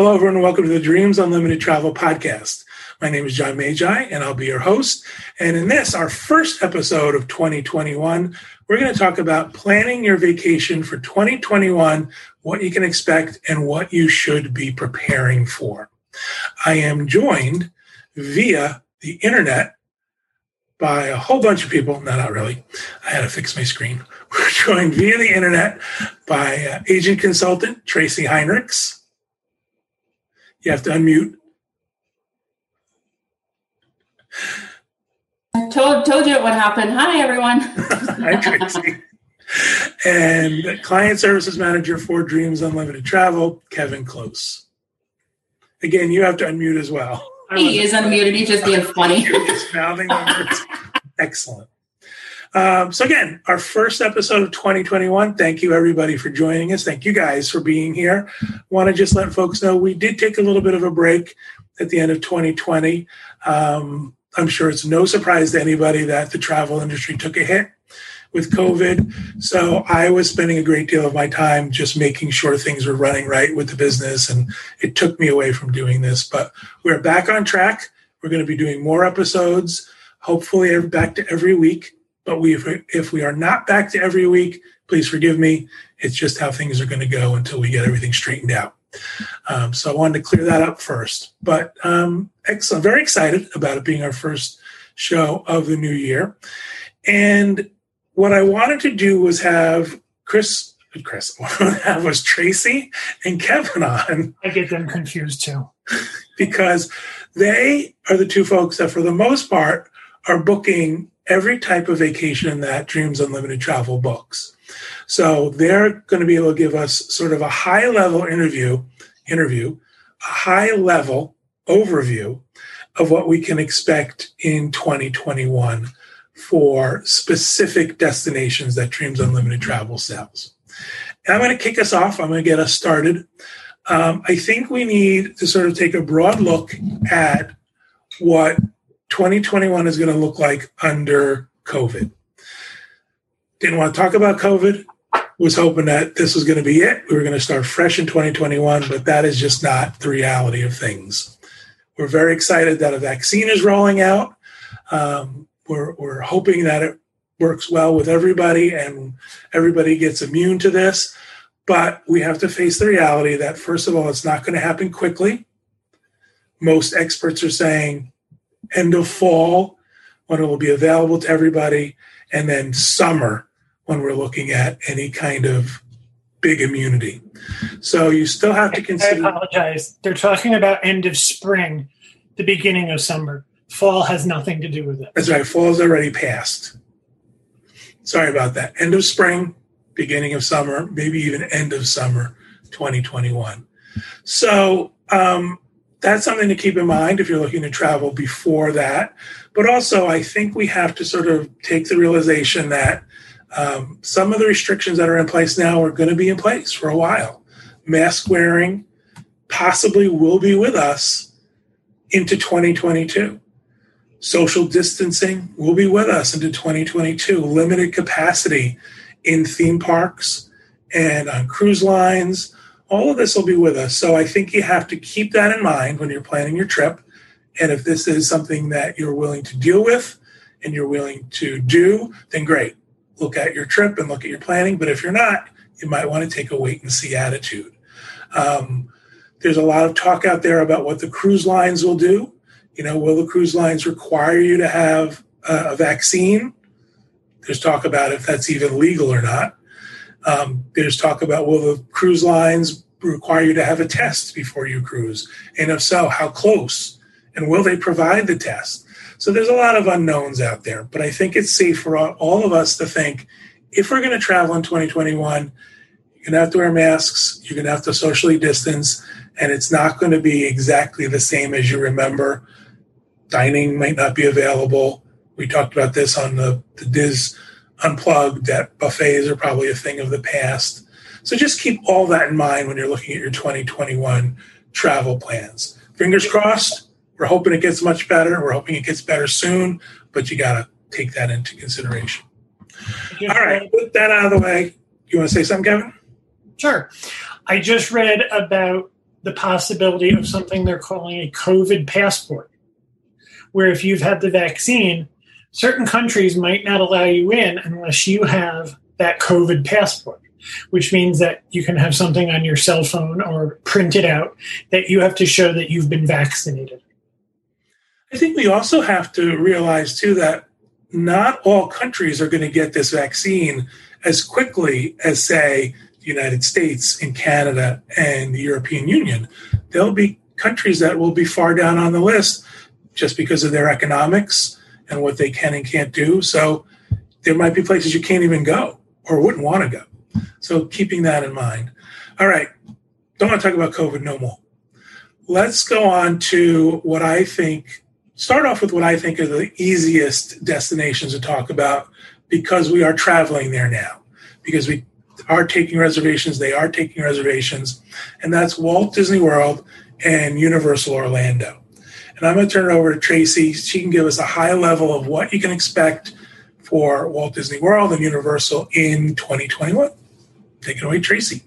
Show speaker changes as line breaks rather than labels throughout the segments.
Hello, everyone, and welcome to the Dreams Unlimited Travel Podcast. My name is John Magi, and I'll be your host. And in this, our first episode of 2021, we're going to talk about planning your vacation for 2021, what you can expect, and what you should be preparing for. I am joined via the internet by a whole bunch of people. No, not really. I had to fix my screen. We're joined via the internet by uh, agent consultant Tracy Heinrichs. You have to unmute.
I told, told you it would happen. Hi, everyone.
Hi, Tracy. and client services manager for Dreams Unlimited Travel, Kevin Close. Again, you have to unmute as well.
He is unmuted. He's just being funny.
just mouthing words. Excellent. Um, so again, our first episode of 2021. Thank you everybody for joining us. Thank you guys for being here. Want to just let folks know we did take a little bit of a break at the end of 2020. Um, I'm sure it's no surprise to anybody that the travel industry took a hit with COVID. So I was spending a great deal of my time just making sure things were running right with the business. And it took me away from doing this. But we're back on track. We're going to be doing more episodes, hopefully back to every week. But we, if, if we are not back to every week, please forgive me. It's just how things are going to go until we get everything straightened out. Um, so I wanted to clear that up first. But um, excellent, very excited about it being our first show of the new year. And what I wanted to do was have Chris, Chris, have was Tracy and Kevin on.
I get them confused too.
because they are the two folks that, for the most part, are booking every type of vacation that Dreams Unlimited Travel books. So they're going to be able to give us sort of a high level interview, interview, a high level overview of what we can expect in 2021 for specific destinations that Dreams Unlimited Travel sells. And I'm going to kick us off. I'm going to get us started. Um, I think we need to sort of take a broad look at what 2021 is going to look like under COVID. Didn't want to talk about COVID. Was hoping that this was going to be it. We were going to start fresh in 2021, but that is just not the reality of things. We're very excited that a vaccine is rolling out. Um, we're, we're hoping that it works well with everybody and everybody gets immune to this. But we have to face the reality that, first of all, it's not going to happen quickly. Most experts are saying end of fall when it will be available to everybody, and then summer when we're looking at any kind of big immunity. So you still have to consider.
I apologize. They're talking about end of spring, the beginning of summer. Fall has nothing to do with it.
That's right. Fall's already passed. Sorry about that. End of spring, beginning of summer, maybe even end of summer 2021. So um, that's something to keep in mind if you're looking to travel before that. But also, I think we have to sort of take the realization that um, some of the restrictions that are in place now are going to be in place for a while. Mask wearing possibly will be with us into 2022. Social distancing will be with us into 2022. Limited capacity in theme parks and on cruise lines all of this will be with us. So I think you have to keep that in mind when you're planning your trip. And if this is something that you're willing to deal with and you're willing to do, then great. Look at your trip and look at your planning. But if you're not, you might want to take a wait and see attitude. Um, there's a lot of talk out there about what the cruise lines will do. You know, will the cruise lines require you to have a, a vaccine? There's talk about if that's even legal or not. Um, there's talk about will the cruise lines require you to have a test before you cruise? And if so, how close? And will they provide the test? So there's a lot of unknowns out there, but I think it's safe for all of us to think if we're going to travel in 2021, you're going to have to wear masks, you're going to have to socially distance, and it's not going to be exactly the same as you remember. Dining might not be available. We talked about this on the, the DIS unplugged that buffets are probably a thing of the past. So just keep all that in mind when you're looking at your 2021 travel plans. Fingers crossed. We're hoping it gets much better. We're hoping it gets better soon, but you got to take that into consideration. All right, with that out of the way, you want to say something, Kevin?
Sure. I just read about the possibility of something they're calling a COVID passport, where if you've had the vaccine, certain countries might not allow you in unless you have that COVID passport, which means that you can have something on your cell phone or print it out that you have to show that you've been vaccinated.
I think we also have to realize, too, that not all countries are going to get this vaccine as quickly as, say, the United States and Canada and the European Union. There'll be countries that will be far down on the list just because of their economics and what they can and can't do. So there might be places you can't even go or wouldn't want to go. So keeping that in mind. All right. Don't want to talk about COVID no more. Let's go on to what I think, start off with what I think are the easiest destinations to talk about because we are traveling there now, because we are taking reservations, they are taking reservations, and that's Walt Disney World and Universal Orlando. And I'm going to turn it over to Tracy. She can give us a high level of what you can expect for Walt Disney World and Universal in 2021. Take it away, Tracy.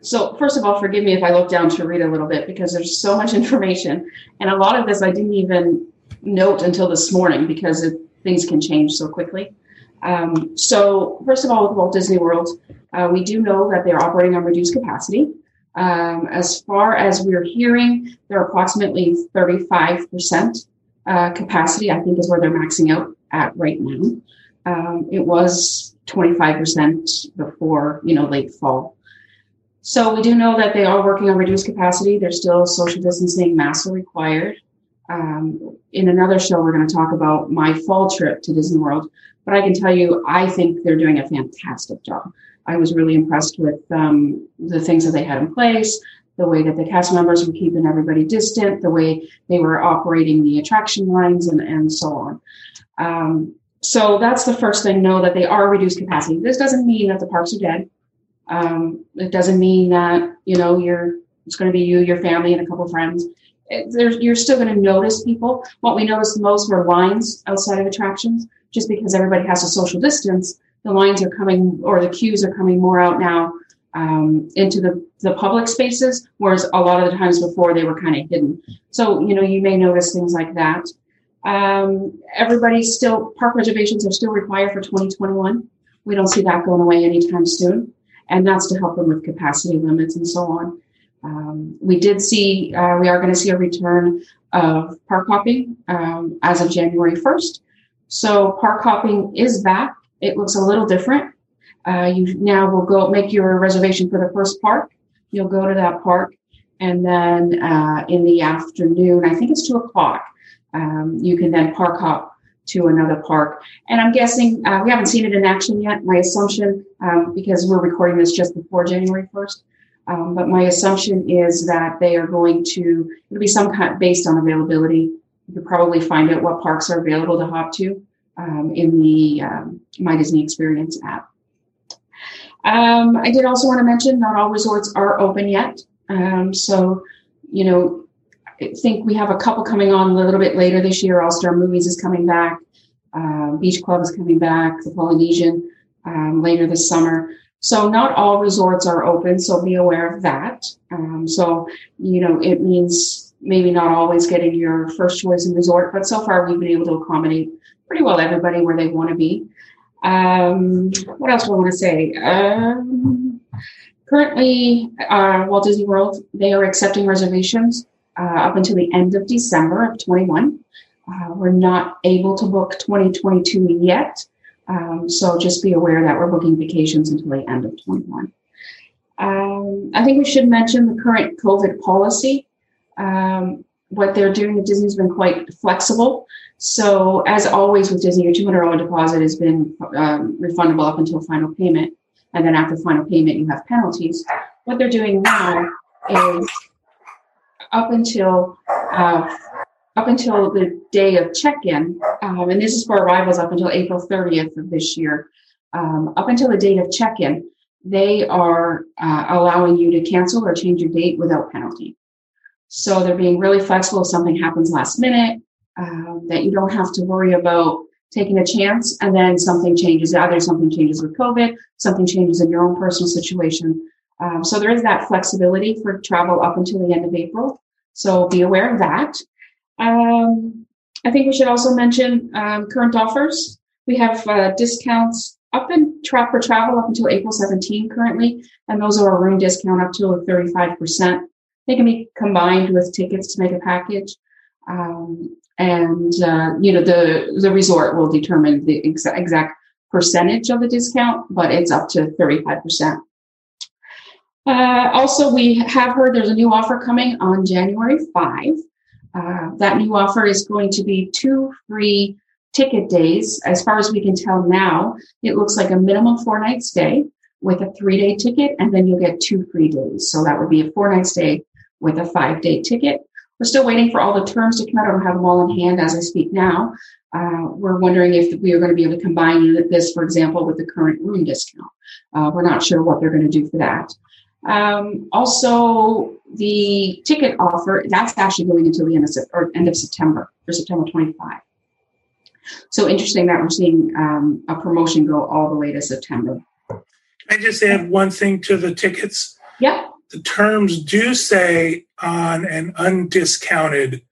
So, first of all, forgive me if I look down to read a little bit because there's so much information. And a lot of this I didn't even note until this morning because it, things can change so quickly. Um, so, first of all, with Walt Disney World, uh, we do know that they're operating on reduced capacity. Um, as far as we're hearing, they're approximately 35% uh, capacity, I think is where they're maxing out at right now. Um, it was 25% before, you know, late fall. So we do know that they are working on reduced capacity. There's still social distancing, masks are required. Um, in another show, we're going to talk about my fall trip to Disney World. But I can tell you, I think they're doing a fantastic job. I was really impressed with um, the things that they had in place, the way that the cast members were keeping everybody distant, the way they were operating the attraction lines, and, and so on. Um, so that's the first thing. Know that they are reduced capacity. This doesn't mean that the parks are dead. Um, it doesn't mean that you know you're it's going to be you, your family, and a couple friends. It, you're still going to notice people. What we noticed the most were lines outside of attractions, just because everybody has a social distance. The lines are coming, or the queues are coming more out now um, into the, the public spaces, whereas a lot of the times before they were kind of hidden. So, you know, you may notice things like that. Um, everybody's still, park reservations are still required for 2021. We don't see that going away anytime soon. And that's to help them with capacity limits and so on. Um, we did see, uh, we are going to see a return of park hopping um, as of January 1st. So park hopping is back. It looks a little different. Uh, you now will go make your reservation for the first park. You'll go to that park, and then uh, in the afternoon, I think it's two o'clock, um, you can then park hop to another park. And I'm guessing uh, we haven't seen it in action yet. My assumption, um, because we're recording this just before January 1st, um, but my assumption is that they are going to, it'll be some kind based on availability. You could probably find out what parks are available to hop to um, in the um, My Disney Experience app. Um, I did also want to mention not all resorts are open yet. Um, so, you know, think we have a couple coming on a little bit later this year. All Star Movies is coming back. Uh, Beach Club is coming back. The Polynesian um, later this summer. So not all resorts are open. So be aware of that. Um, so you know it means maybe not always getting your first choice in resort, but so far we've been able to accommodate pretty well everybody where they want to be. Um, what else do I want to say? Um, currently, uh, Walt Disney World, they are accepting reservations uh, up until the end of December of 21. Uh, we're not able to book 2022 yet. Um, so just be aware that we're booking vacations until the end of 21. Um, I think we should mention the current COVID policy. Um, what they're doing at Disney's been quite flexible. So, as always with Disney, your $200 deposit has been um, refundable up until final payment. And then after final payment, you have penalties. What they're doing now is up until uh, up until the day of check-in, um, and this is for arrivals up until April 30th of this year. Um, up until the date of check-in, they are uh, allowing you to cancel or change your date without penalty. So they're being really flexible if something happens last minute, um, that you don't have to worry about taking a chance and then something changes. Either something changes with COVID, something changes in your own personal situation. Um, so there is that flexibility for travel up until the end of April. So be aware of that. Um, I think we should also mention um, current offers. We have uh, discounts up in tra- for travel up until April 17 currently, and those are a room discount up to 35%. They can be combined with tickets to make a package. Um, and, uh, you know, the, the resort will determine the exa- exact percentage of the discount, but it's up to 35%. Uh, also, we have heard there's a new offer coming on January 5. Uh, that new offer is going to be two free ticket days. As far as we can tell now, it looks like a minimum four night stay with a three day ticket, and then you'll get two free days. So that would be a four night stay with a five day ticket. We're still waiting for all the terms to come out. I don't have them all in hand as I speak now. Uh, we're wondering if we are going to be able to combine this, for example, with the current room discount. Uh, we're not sure what they're going to do for that. Um, also, the ticket offer that's actually going until the end of or end of September for September 25. So interesting that we're seeing um, a promotion go all the way to September.
I just add one thing to the tickets.
Yeah.
The terms do say on an undiscounted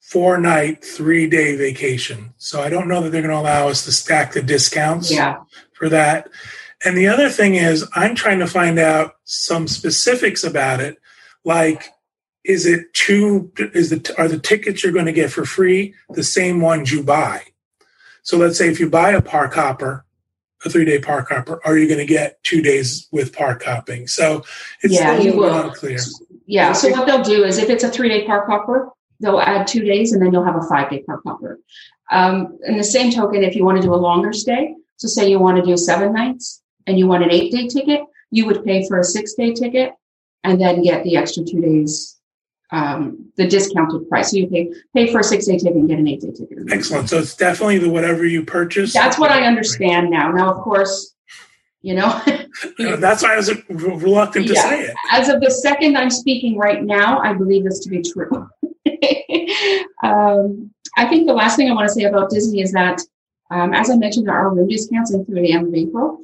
four night, three day vacation. So I don't know that they're going to allow us to stack the discounts
yeah.
for that. And the other thing is, I'm trying to find out some specifics about it, like is it two is the are the tickets you're going to get for free the same ones you buy? So let's say if you buy a park hopper a three day park hopper are you going to get two days with park hopping? So it's
yeah you will.
unclear.
Yeah so what they'll do is if it's a three day park hopper they'll add two days and then you'll have a five day park hopper. Um, in the same token if you want to do a longer stay so say you want to do seven nights and you want an eight day ticket you would pay for a six day ticket and then get the extra two days um, the discounted price. So you pay pay for a six day ticket and get an eight day ticket.
Excellent. So it's definitely the whatever you purchase.
That's what I understand now. Now, of course, you know.
that's why I was reluctant to yeah. say it.
As of the second I'm speaking right now, I believe this to be true. um, I think the last thing I want to say about Disney is that, um, as I mentioned, there are room discounts through the end of April.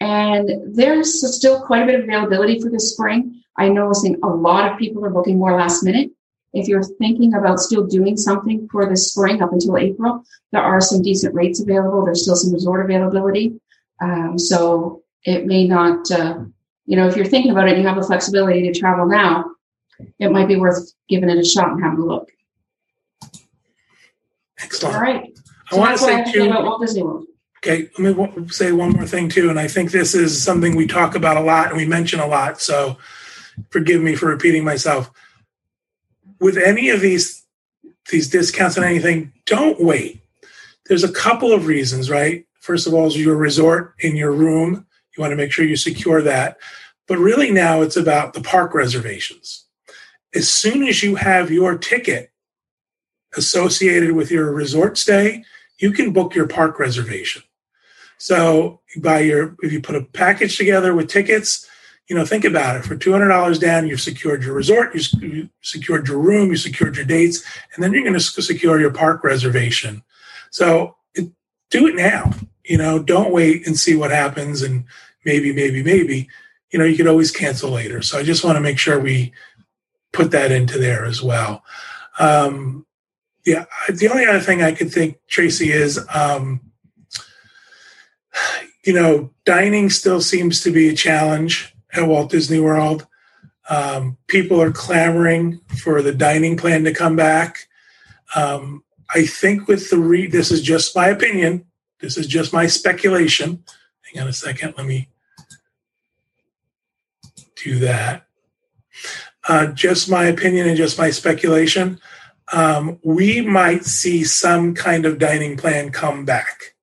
And there's still quite a bit of availability for this spring. I'm noticing a lot of people are booking more last minute. If you're thinking about still doing something for the spring up until April, there are some decent rates available. There's still some resort availability. Um, so it may not, uh, you know, if you're thinking about it and you have the flexibility to travel now, it might be worth giving it a shot and having a look.
Excellent.
All right.
So I want to say too,
about Walt Disney World.
Okay, let me say one more thing too, and I think this is something we talk about a lot and we mention a lot. So forgive me for repeating myself. With any of these these discounts and anything, don't wait. There's a couple of reasons, right? First of all, is your resort in your room. You want to make sure you secure that. But really now it's about the park reservations. As soon as you have your ticket associated with your resort stay, you can book your park reservation. So by your if you put a package together with tickets, you know, think about it. For two hundred dollars down, you've secured your resort, you secured your room, you secured your dates, and then you're going to secure your park reservation. So it, do it now. You know, don't wait and see what happens, and maybe, maybe, maybe. You know, you could always cancel later. So I just want to make sure we put that into there as well. Um, yeah, the only other thing I could think, Tracy, is um, you know, dining still seems to be a challenge at Walt Disney World. Um, people are clamoring for the dining plan to come back. Um, I think with the re, this is just my opinion. This is just my speculation. Hang on a second. Let me do that. Uh, just my opinion and just my speculation. Um, we might see some kind of dining plan come back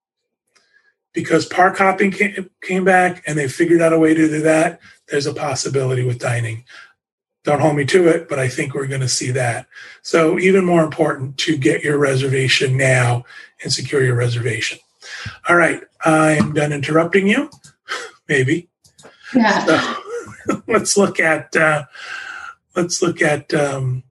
because park hopping came, came back and they figured out a way to do that there's a possibility with dining. Don't hold me to it, but I think we're going to see that. So, even more important to get your reservation now and secure your reservation. All right, I'm done interrupting you. Maybe.
Yeah.
So, let's look at uh, let's look at um,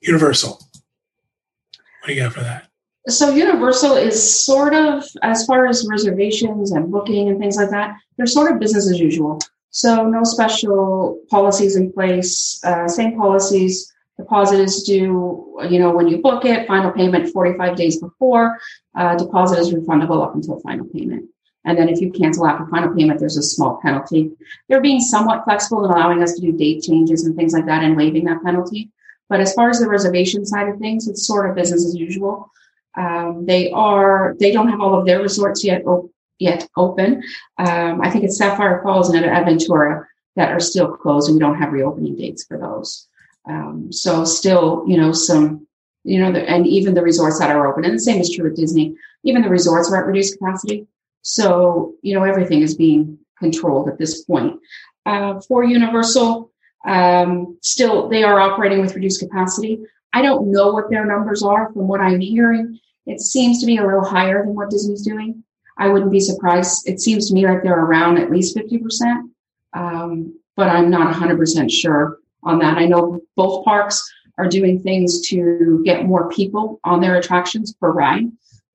Universal. What do you got for that?
So Universal is sort of, as far as reservations and booking and things like that, they're sort of business as usual. So no special policies in place. Uh, same policies. Deposit is due, you know, when you book it. Final payment 45 days before. Uh, deposit is refundable up until final payment. And then if you cancel after final payment, there's a small penalty. They're being somewhat flexible in allowing us to do date changes and things like that and waiving that penalty. But as far as the reservation side of things, it's sort of business as usual. Um, they are they don't have all of their resorts yet op- yet open. Um, I think it's Sapphire Falls and Aventura that are still closed, and we don't have reopening dates for those. Um, so still, you know, some you know, the, and even the resorts that are open, and the same is true with Disney. Even the resorts are at reduced capacity. So you know, everything is being controlled at this point. Uh, for Universal, um, still, they are operating with reduced capacity. I don't know what their numbers are from what I'm hearing. It seems to be a little higher than what Disney's doing. I wouldn't be surprised. It seems to me like they're around at least 50%, um, but I'm not 100% sure on that. I know both parks are doing things to get more people on their attractions per ride.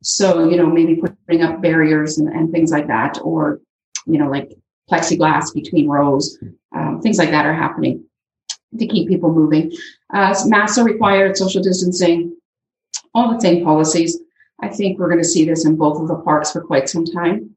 So, you know, maybe putting up barriers and, and things like that, or, you know, like plexiglass between rows, um, things like that are happening to keep people moving. Uh, masks are required, social distancing, all the same policies. I think we're going to see this in both of the parks for quite some time.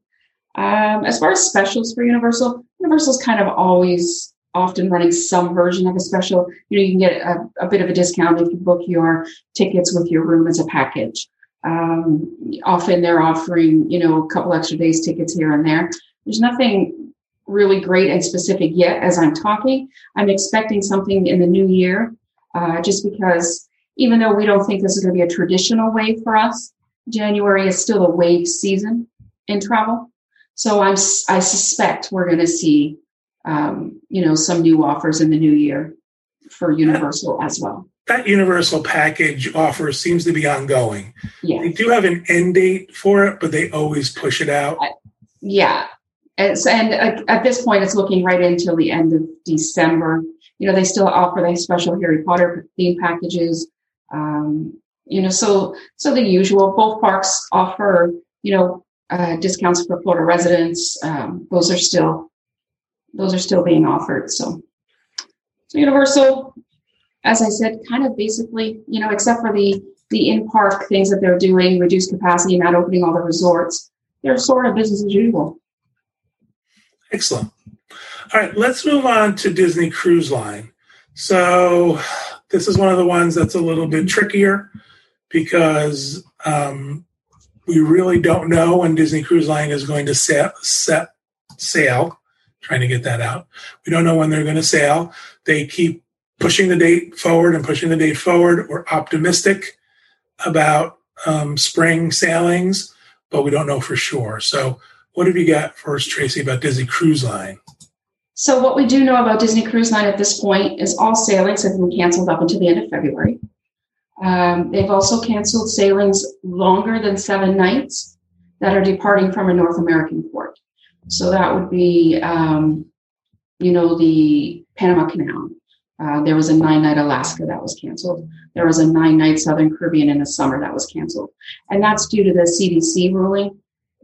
Um, as far as specials for Universal, Universal's kind of always often running some version of a special. You know, you can get a, a bit of a discount if you book your tickets with your room as a package. Um, often they're offering, you know, a couple extra days tickets here and there. There's nothing really great and specific yet as I'm talking. I'm expecting something in the new year, uh, just because even though we don't think this is going to be a traditional wave for us, January is still a wave season in travel. So I'm, I suspect we're going to see, um, you know, some new offers in the new year for Universal as well.
That Universal package offer seems to be ongoing.
Yeah.
They do have an end date for it, but they always push it out.
I, yeah, and, and uh, at this point, it's looking right until the end of December. You know, they still offer the special Harry Potter theme packages. Um, you know, so so the usual. Both parks offer you know uh, discounts for Florida residents. Um, those are still those are still being offered. So, so Universal, as I said, kind of basically, you know, except for the the in park things that they're doing, reduced capacity, not opening all the resorts, they're sort of business as usual.
Excellent. All right, let's move on to Disney Cruise Line. So, this is one of the ones that's a little bit trickier because um, we really don't know when Disney Cruise Line is going to set, set sail. Trying to get that out. We don't know when they're going to sail. They keep pushing the date forward and pushing the date forward. We're optimistic about um, spring sailings, but we don't know for sure. So what have you got for us, Tracy, about Disney Cruise Line?
So, what we do know about Disney Cruise Line at this point is all sailings have been canceled up until the end of February. Um, they've also canceled sailings longer than seven nights that are departing from a North American port. So, that would be, um, you know, the Panama Canal. Uh, there was a nine night Alaska that was canceled. There was a nine night Southern Caribbean in the summer that was canceled. And that's due to the CDC ruling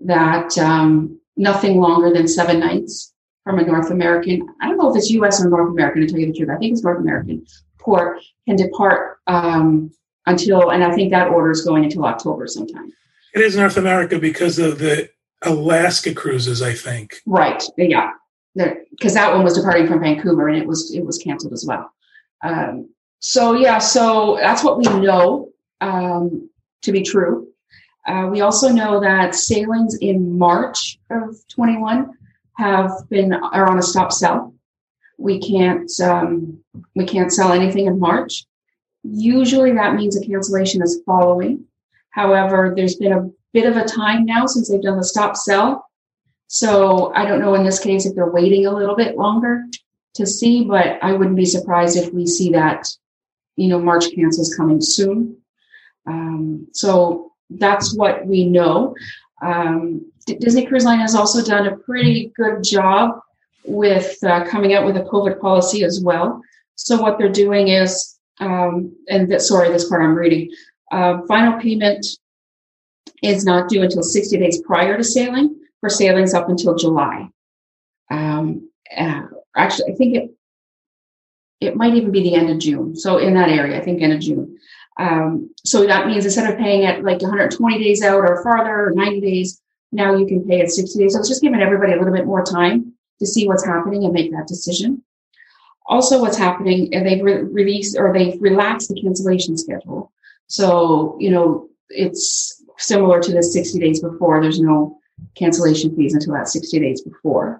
that um, nothing longer than seven nights from a North American, I don't know if it's US or North American to tell you the truth, I think it's North American port can depart um, until, and I think that order is going until October sometime.
It is North America because of the Alaska cruises, I think.
Right. Yeah. Because that one was departing from Vancouver and it was it was canceled as well. Um, so yeah, so that's what we know um, to be true. Uh, we also know that sailings in March of 21 have been are on a stop sell. We can't um, we can't sell anything in March. Usually that means a cancellation is following. However, there's been a bit of a time now since they've done the stop sell. So I don't know in this case if they're waiting a little bit longer to see, but I wouldn't be surprised if we see that, you know, March cancels coming soon. Um, so that's what we know. Um, Disney Cruise Line has also done a pretty good job with uh, coming out with a COVID policy as well. So what they're doing is, um, and that, sorry, this part I'm reading, uh, final payment is not due until 60 days prior to sailing for sailings up until July. Um, uh, actually, I think it it might even be the end of June. So in that area, I think end of June. Um, so that means instead of paying it like 120 days out or farther or 90 days, now you can pay it 60 days. So it's just giving everybody a little bit more time to see what's happening and make that decision. Also, what's happening, they've re- released or they've relaxed the cancellation schedule. So, you know, it's similar to the 60 days before. There's no cancellation fees until that 60 days before.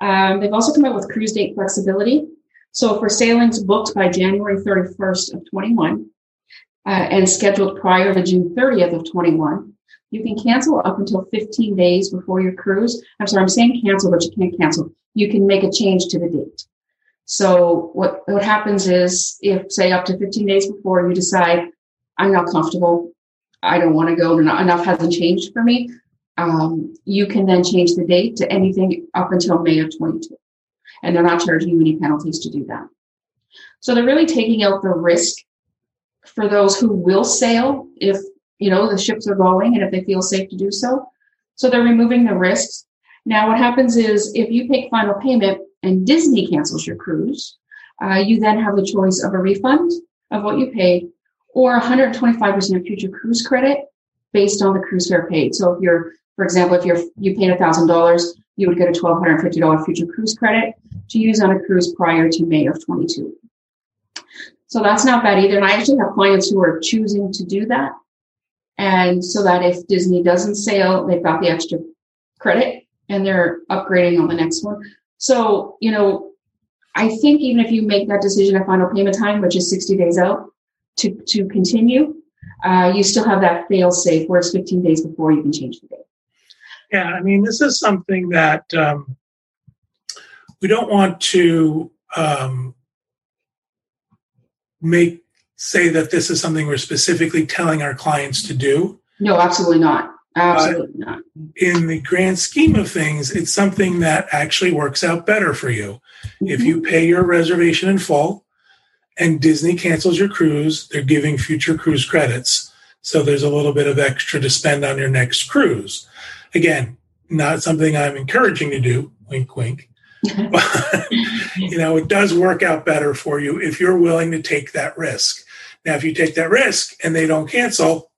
Um, they've also come out with cruise date flexibility. So for sailings booked by January 31st of 21 uh, and scheduled prior to June 30th of 21, you can cancel up until 15 days before your cruise. I'm sorry, I'm saying cancel, but you can't cancel. You can make a change to the date. So what, what happens is if say up to 15 days before you decide, I'm not comfortable, I don't want to go, enough hasn't changed for me, um, you can then change the date to anything up until May of 22. And they're not charging you any penalties to do that. So they're really taking out the risk for those who will sail if, you know, the ships are going and if they feel safe to do so. So they're removing the risks. Now what happens is if you make final payment and Disney cancels your cruise, uh, you then have the choice of a refund of what you paid or 125% of future cruise credit based on the cruise fare paid. So if you're for example, if you're you paid thousand dollars, you would get a twelve hundred fifty dollar future cruise credit to use on a cruise prior to May of twenty two. So that's not bad either. And I actually have clients who are choosing to do that. And so that if Disney doesn't sail, they've got the extra credit and they're upgrading on the next one. So, you know, I think even if you make that decision at final payment time, which is 60 days out to, to continue, uh, you still have that fail safe where it's 15 days before you can change the date.
Yeah, I mean, this is something that um, we don't want to um, make say that this is something we're specifically telling our clients to do.
No, absolutely not. Absolutely but not.
In the grand scheme of things, it's something that actually works out better for you. Mm-hmm. If you pay your reservation in full and Disney cancels your cruise, they're giving future cruise credits. So there's a little bit of extra to spend on your next cruise. Again, not something I'm encouraging to do, wink, wink. but, you know, it does work out better for you if you're willing to take that risk. Now, if you take that risk and they don't cancel,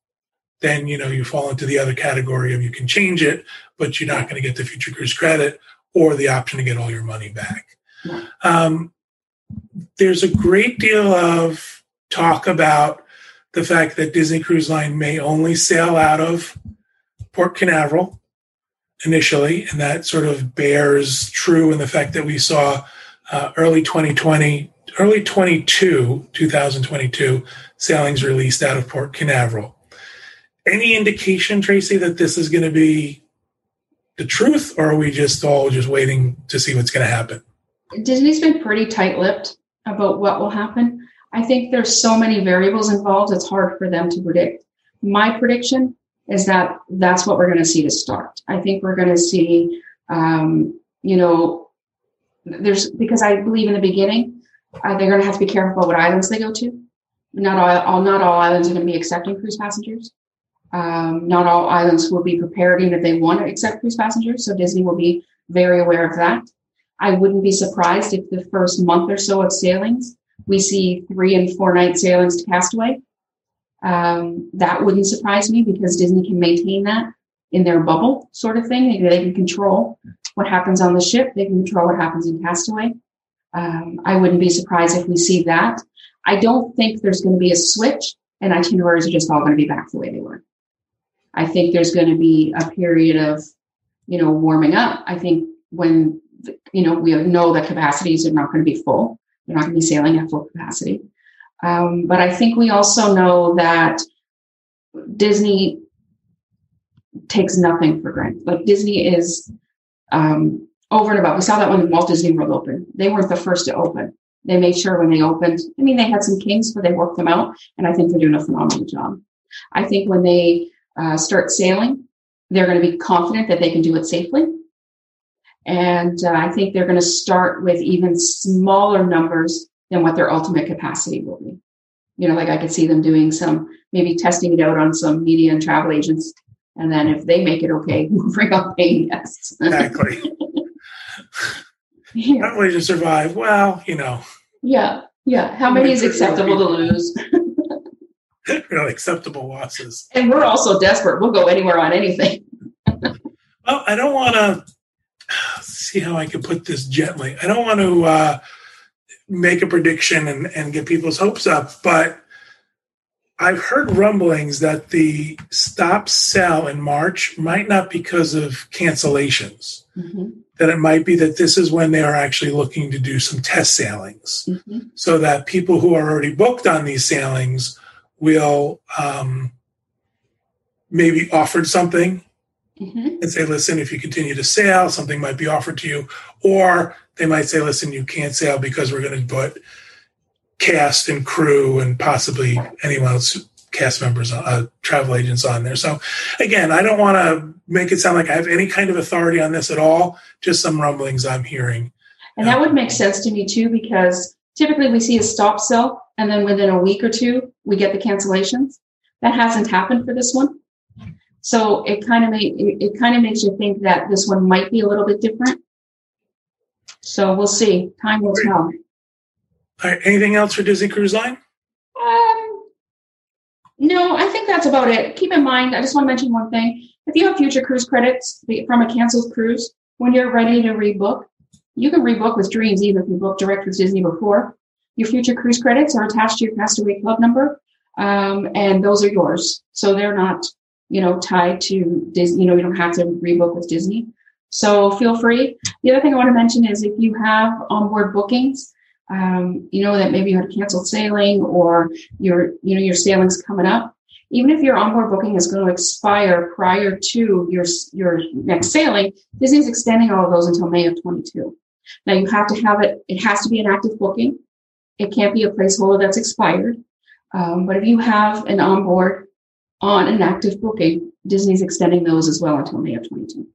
then you know you fall into the other category of you can change it, but you're not going to get the future cruise credit or the option to get all your money back. Um, there's a great deal of talk about the fact that Disney Cruise Line may only sail out of Port Canaveral initially, and that sort of bears true in the fact that we saw uh, early 2020, early 22, 2022 sailings released out of Port Canaveral. Any indication, Tracy, that this is going to be the truth, or are we just all just waiting to see what's going to happen?
Disney's been pretty tight-lipped about what will happen. I think there's so many variables involved; it's hard for them to predict. My prediction is that that's what we're going to see to start. I think we're going to see, um, you know, there's because I believe in the beginning uh, they're going to have to be careful what islands they go to. Not all, all not all islands are going to be accepting cruise passengers. Um, not all islands will be prepared even if they want to accept cruise passengers. So Disney will be very aware of that. I wouldn't be surprised if the first month or so of sailings we see three and four night sailings to Castaway um, that wouldn't surprise me because Disney can maintain that in their bubble sort of thing. They, they can control what happens on the ship. They can control what happens in Castaway. Um, I wouldn't be surprised if we see that. I don't think there's going to be a switch and itineraries are just all going to be back the way they were. I think there's going to be a period of, you know, warming up. I think when, you know, we know that capacities are not going to be full. They're not going to be sailing at full capacity. Um, but I think we also know that Disney takes nothing for granted. Like Disney is um, over and above. We saw that when Walt Disney World opened. They weren't the first to open. They made sure when they opened. I mean, they had some kinks, but they worked them out, and I think they're doing a phenomenal job. I think when they uh, start sailing, they're going to be confident that they can do it safely. And uh, I think they're going to start with even smaller numbers than what their ultimate capacity will be. You know, like I could see them doing some, maybe testing it out on some media and travel agents. And then if they make it okay, we'll bring up paying guests.
exactly.
Yeah.
Not only to survive, well, you know,
Yeah. Yeah. How many is acceptable to lose?
really acceptable losses.
And we're also desperate. We'll go anywhere on anything.
Well, I don't want to see how I can put this gently. I don't want to uh, make a prediction and, and get people's hopes up, but I've heard rumblings that the stop sell in March might not because of cancellations.
Mhm.
That it might be that this is when they are actually looking to do some test sailings.
Mhm.
so that people who are already booked on these sailings will um, maybe offered something
Mhm.
and say, listen, if you continue to sail, something might be offered to you. Or they might say, listen, you can't sail because we're going to put cast and crew and possibly anyone else, cast members, uh, travel agents on there. So again, I don't want to make it sound like I have any kind of authority on this at all, just some rumblings I'm hearing.
And that would make sense to me too, because typically we see a stop sell and then within a week or two, we get the cancellations. That hasn't happened for this one. So it kind of make, it, it kind of makes you think that this one might be a little bit different. So we'll see. Time will tell.
All right, anything else for Disney Cruise Line?
No, I think that's about it. Keep in mind, I just want to mention one thing. If you have future cruise credits from a canceled cruise, when you're ready to rebook, you can rebook with Dreams even if you booked direct with Disney before. Your future cruise credits are attached to your Castaway Club number, um, and those are yours. So they're not, you know, tied to Disney. You know, you don't have to rebook with Disney. So feel free. The other thing I want to mention is if you have onboard bookings, um, you know that maybe you had canceled sailing or your you know your sailing's coming up. Even if your onboard booking is going to expire prior to your your next sailing disney's extending all of those until may of 22 now you have to have it it has to be an active booking. It can't be a placeholder that's expired. Um, but if you have an onboard on an active booking disney's extending those as well until may of 22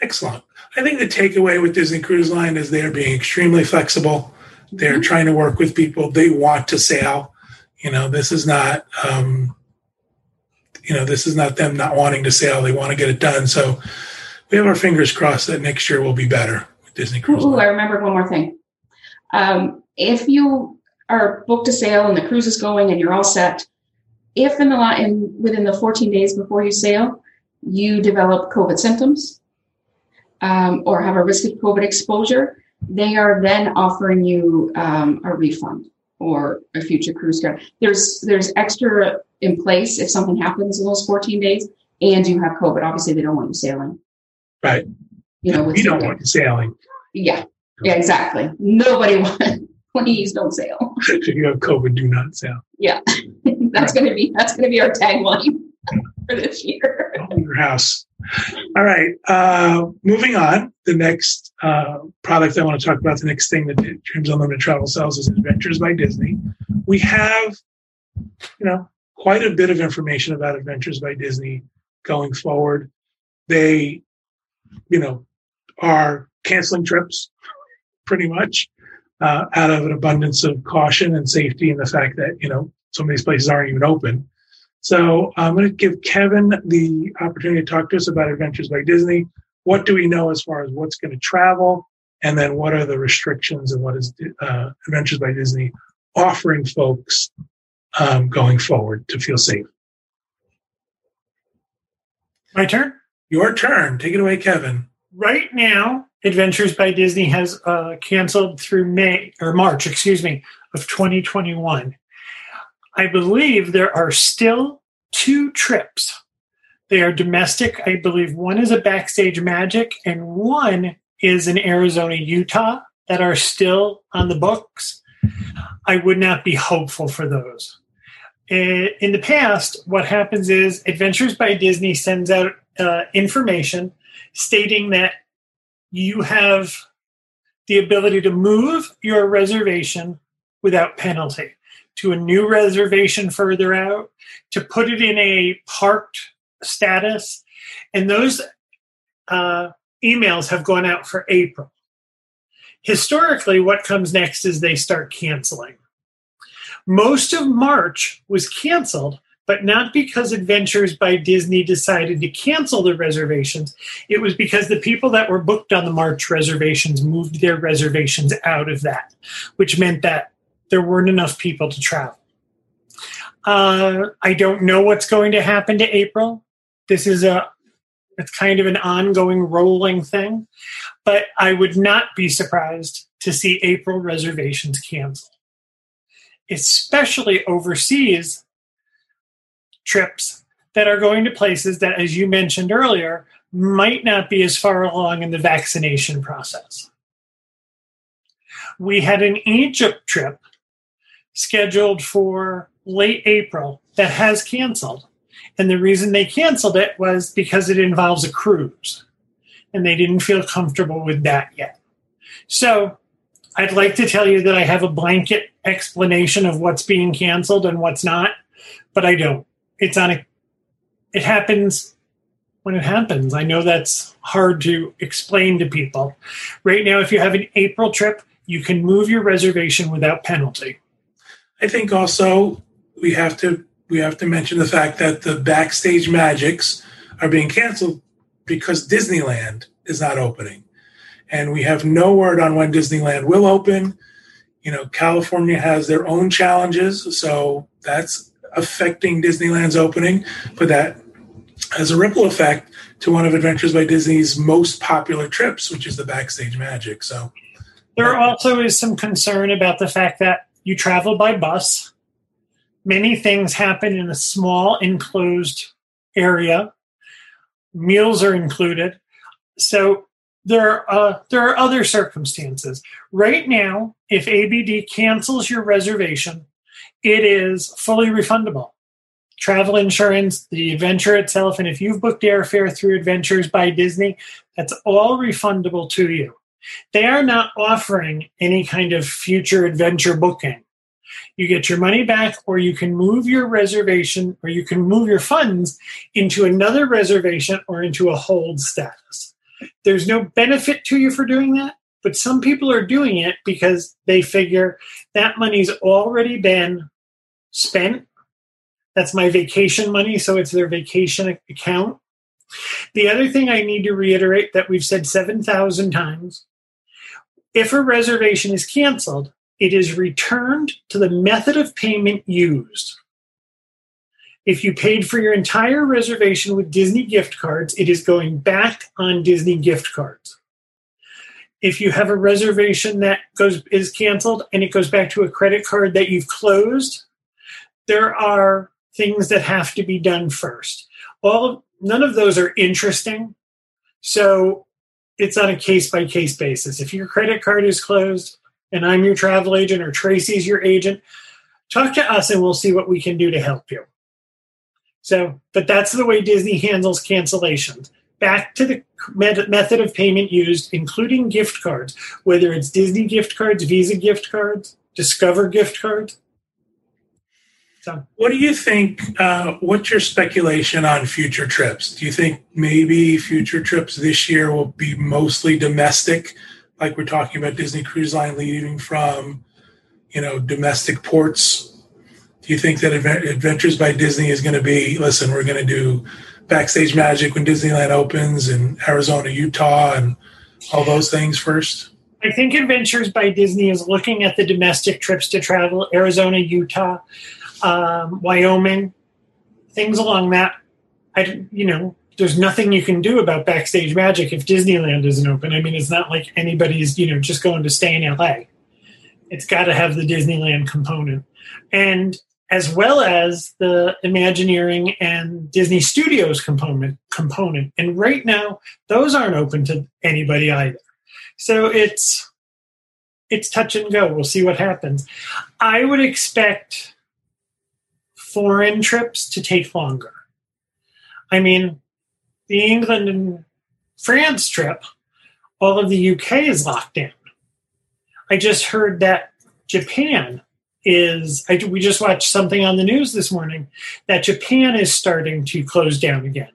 Excellent. I think the takeaway with Disney Cruise Line is they're being extremely flexible. They're
Mhm.
trying to work with people. They want to sail. You know, this is not, um, you know, this is not them not wanting to sail. They want to get it done. So we have our fingers crossed that next year will be better with Disney Cruise
Ooh, I
Line.
remembered one more thing. Um, if you are booked to sail and the cruise is going and you're all set, if in the li- in within the 14 days before you sail, you develop COVID symptoms um, or have a risk of COVID exposure, they are then offering you um, a refund or a future cruise credit. There's there's extra in place if something happens in those 14 days and you have COVID. Obviously, they don't want you sailing.
Right.
You know,
We don't want you sailing.
Yeah, yeah, exactly. Nobody wants please don't sail.
if you have COVID, do not sail.
Yeah, that's gonna be that's gonna be our tagline this year.
Your house. All right. Uh, moving on. The next uh, product I want to talk about, the next thing that Dreams Unlimited Travel sells is Adventures by Disney. We have, you know, quite a bit of information about Adventures by Disney going forward. They, you know, are canceling trips pretty much uh, out of an abundance of caution and safety and the fact that, you know, some of these places aren't even open. So I'm going to give Kevin the opportunity to talk to us about Adventures by Disney. What do we know as far as what's going to travel? And then what are the restrictions and what is uh, Adventures by Disney offering folks um, going forward to feel safe?
My turn.
Your turn. Take it away, Kevin.
Right now, Adventures by Disney has uh, canceled through May or March, excuse me, of 2021. I believe there are still two trips. They are domestic. I believe one is a Backstage Magic and one is in Arizona, Utah that are still on the books. I would not be hopeful for those. Eh, In the past, what happens is Adventures by Disney sends out uh, information stating that you have the ability to move your reservation without penalty to a new reservation further out, to put it in a parked status. And those uh, emails have gone out for April. Historically, what comes next is they start canceling. Most of March was canceled but not because Adventures by Disney decided to cancel the reservations. It was because the people that were booked on the March reservations moved their reservations out of that, which meant that there weren't enough people to travel. Uh, I don't know what's going to happen to April. This is a it's kind of an ongoing rolling thing, but I would not be surprised to see April reservations canceled, especially overseas trips that are going to places that, as you mentioned earlier, might not be as far along in the vaccination process. We had an Egypt trip scheduled for late April that has canceled. And the reason they canceled it was because it involves a cruise. And they didn't feel comfortable with that yet. So I'd like to tell you that I have a blanket explanation of what's being canceled and what's not, but I don't it's on a it happens when it happens. I know that's hard to explain to people. Right now, if you have an April trip, you can move your reservation without penalty.
I think also we have to we have to mention the fact that the backstage magics are being canceled because Disneyland is not opening. And we have no word on when Disneyland will open. You know, California has their own challenges, so that's affecting Disneyland's opening, but that has a ripple effect to one of Adventures by Disney's most popular trips, which is the Backstage Magic. So
there also is some concern about the fact that you travel by bus. Many things happen in a small enclosed area. Meals are included. So there are uh, there are other circumstances. Right now, if ABD cancels your reservation, it is fully refundable. Travel insurance, the adventure itself, and if you've booked airfare through Adventures by Disney, that's all refundable to you. They are not offering any kind of future adventure booking. You get your money back, or you can move your reservation, or you can move your funds into another reservation or into a hold status. There's no benefit to you for doing that, but some people are doing it because they figure that money's already been spent. That's my vacation money, so it's their vacation account. The other thing I need to reiterate that we've said 7,000 times if a reservation is canceled, it is returned to the method of payment used. If you paid for your entire reservation with Disney gift cards, it is going back on Disney gift cards if you have a reservation that goes is canceled and it goes back to a credit card that you've closed, there are things that have to be done first. All none of those are interesting. So it's on a case by case basis. If your credit card is closed and I'm your travel agent or Tracy's your agent, talk to us and we'll see what we can do to help you. So, but that's the way Disney handles cancellations back to the method of payment used, including gift cards, whether it's Disney gift cards, Visa gift cards, Discover gift cards.
So. What do you think? Uh, what's your speculation on future trips? Do you think maybe future trips this year will be mostly domestic, like we're talking about Disney Cruise Line leaving from, you know, domestic ports? Do you think that Adventures by Disney is going to be? Listen, we're going to do backstage magic when Disneyland opens in Arizona, Utah, and all those things first?
I think Adventures by Disney is looking at the domestic trips to travel Arizona, Utah, um, Wyoming, things along that. I, you know, there's nothing you can do about backstage magic if Disneyland isn't open. I mean, it's not like anybody's, you know, just going to stay in LA. It's got to have the Disneyland component. And as well as the Imagineering and Disney Studios component component. And right now, those aren't open to anybody either. So it's it's touch and go. We'll see what happens. I would expect foreign trips to take longer. I mean, the England and France trip, all of the UK is locked down. I just heard that Japan is I, we just watched something on the news this morning that Japan is starting to close down again.